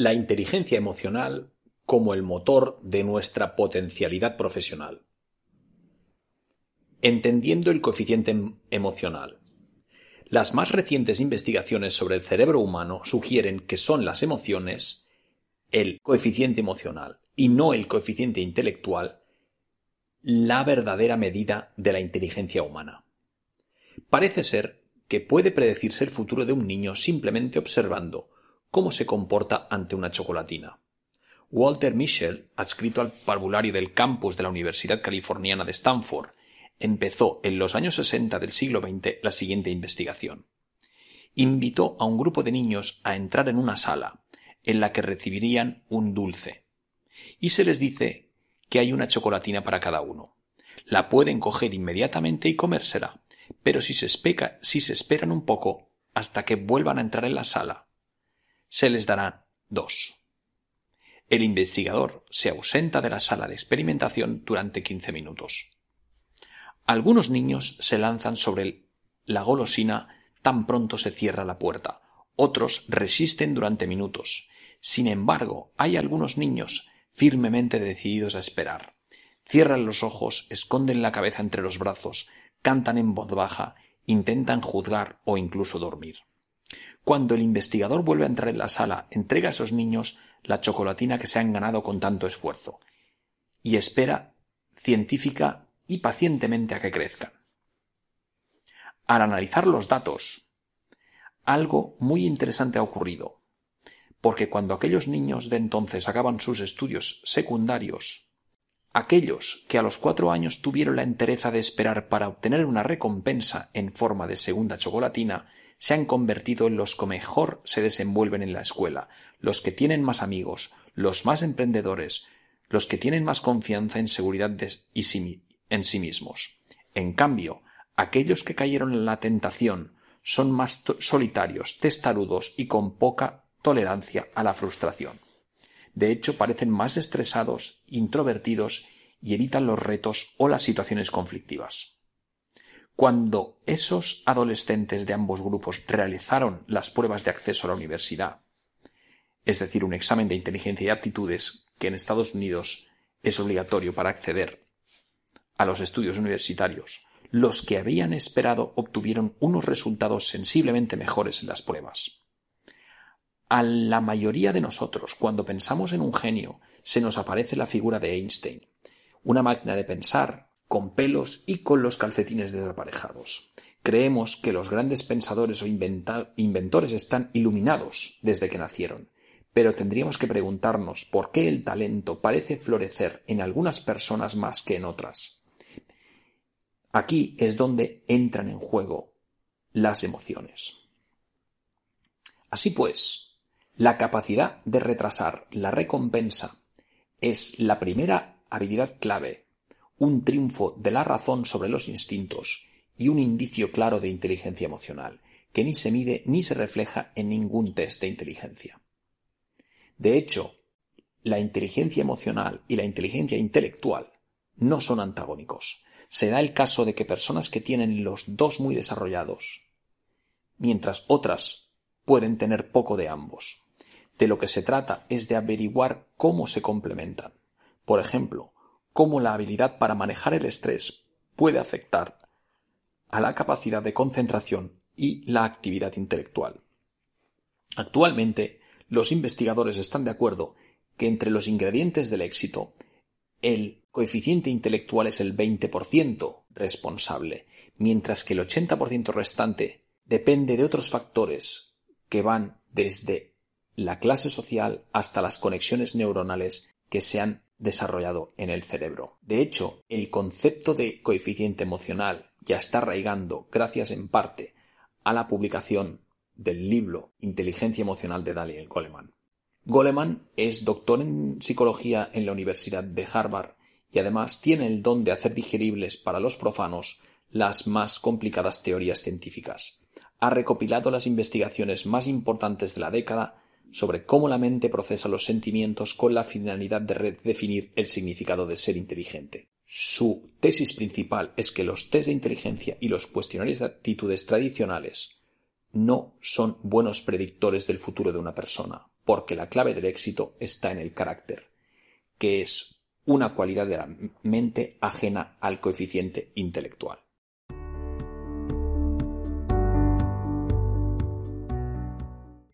La inteligencia emocional como el motor de nuestra potencialidad profesional. Entendiendo el coeficiente em-, emocional. Las más recientes investigaciones sobre el cerebro humano sugieren que son las emociones, el coeficiente emocional y no el coeficiente intelectual, la verdadera medida de la inteligencia humana. Parece ser que puede predecirse el futuro de un niño simplemente observando cómo se comporta ante una chocolatina. Walter Mischel, adscrito al parvulario del campus de la Universidad Californiana de Stanford, empezó en los años 60 del siglo XX la siguiente investigación. Invitó a un grupo de niños a entrar en una sala, en la que recibirían un dulce, y se les dice que hay una chocolatina para cada uno. La pueden coger inmediatamente y comérsela, pero si se, si se esperan un poco hasta que vuelvan a entrar en la sala, se les darán dos. El investigador se ausenta de la sala de experimentación durante 15 minutos. Algunos niños se lanzan sobre la golosina tan pronto se cierra la puerta. Otros resisten durante minutos. Sin embargo, hay algunos niños firmemente decididos a esperar. Cierran los ojos, esconden la cabeza entre los brazos, cantan en voz baja, intentan juzgar o incluso dormir. Cuando el investigador vuelve a entrar en la sala, entrega a esos niños la chocolatina que se han ganado con tanto esfuerzo, y espera científica y pacientemente a que crezcan. Al analizar los datos, algo muy interesante ha ocurrido, porque cuando aquellos niños de entonces acaban sus estudios secundarios, aquellos que a los cuatro años tuvieron la entereza de esperar para obtener una recompensa en forma de segunda chocolatina, se han convertido en los que mejor se desenvuelven en la escuela, los que tienen más amigos, los más emprendedores, los que tienen más confianza en seguridad y en sí mismos. En cambio, aquellos que cayeron en la tentación son más solitarios, testarudos y con poca tolerancia a la frustración. De hecho, parecen más estresados, introvertidos y evitan los retos o las situaciones conflictivas. Cuando esos adolescentes de ambos grupos realizaron las pruebas de acceso a la universidad, es decir, un examen de inteligencia y aptitudes que en Estados Unidos es obligatorio para acceder a los estudios universitarios, los que habían esperado obtuvieron unos resultados sensiblemente mejores en las pruebas. A la mayoría de nosotros, cuando pensamos en un genio, se nos aparece la figura de Einstein, una máquina de pensar con pelos y con los calcetines desaparejados. Creemos que los grandes pensadores o inventores están iluminados desde que nacieron, pero tendríamos que preguntarnos por qué el talento parece florecer en algunas personas más que en otras. Aquí es donde entran en juego las emociones. Así pues, la capacidad de retrasar la recompensa es la primera habilidad clave un triunfo de la razón sobre los instintos y un indicio claro de inteligencia emocional, que ni se mide ni se refleja en ningún test de inteligencia. De hecho, la inteligencia emocional y la inteligencia intelectual no son antagónicos. Se da el caso de que personas que tienen los dos muy desarrollados, mientras otras pueden tener poco de ambos. De lo que se trata es de averiguar cómo se complementan. Por ejemplo, cómo la habilidad para manejar el estrés puede afectar a la capacidad de concentración y la actividad intelectual. Actualmente, los investigadores están de acuerdo que entre los ingredientes del éxito, el coeficiente intelectual es el 20% responsable, mientras que el 80% restante depende de otros factores que van desde la clase social hasta las conexiones neuronales que se han desarrollado en el cerebro. De hecho, el concepto de coeficiente emocional ya está arraigando gracias en parte a la publicación del libro Inteligencia Emocional de Daniel Goleman. Goleman es doctor en psicología en la Universidad de Harvard y además tiene el don de hacer digeribles para los profanos las más complicadas teorías científicas. Ha recopilado las investigaciones más importantes de la década sobre cómo la mente procesa los sentimientos con la finalidad de redefinir el significado de ser inteligente. Su tesis principal es que los test de inteligencia y los cuestionarios de actitudes tradicionales no son buenos predictores del futuro de una persona, porque la clave del éxito está en el carácter, que es una cualidad de la mente ajena al coeficiente intelectual.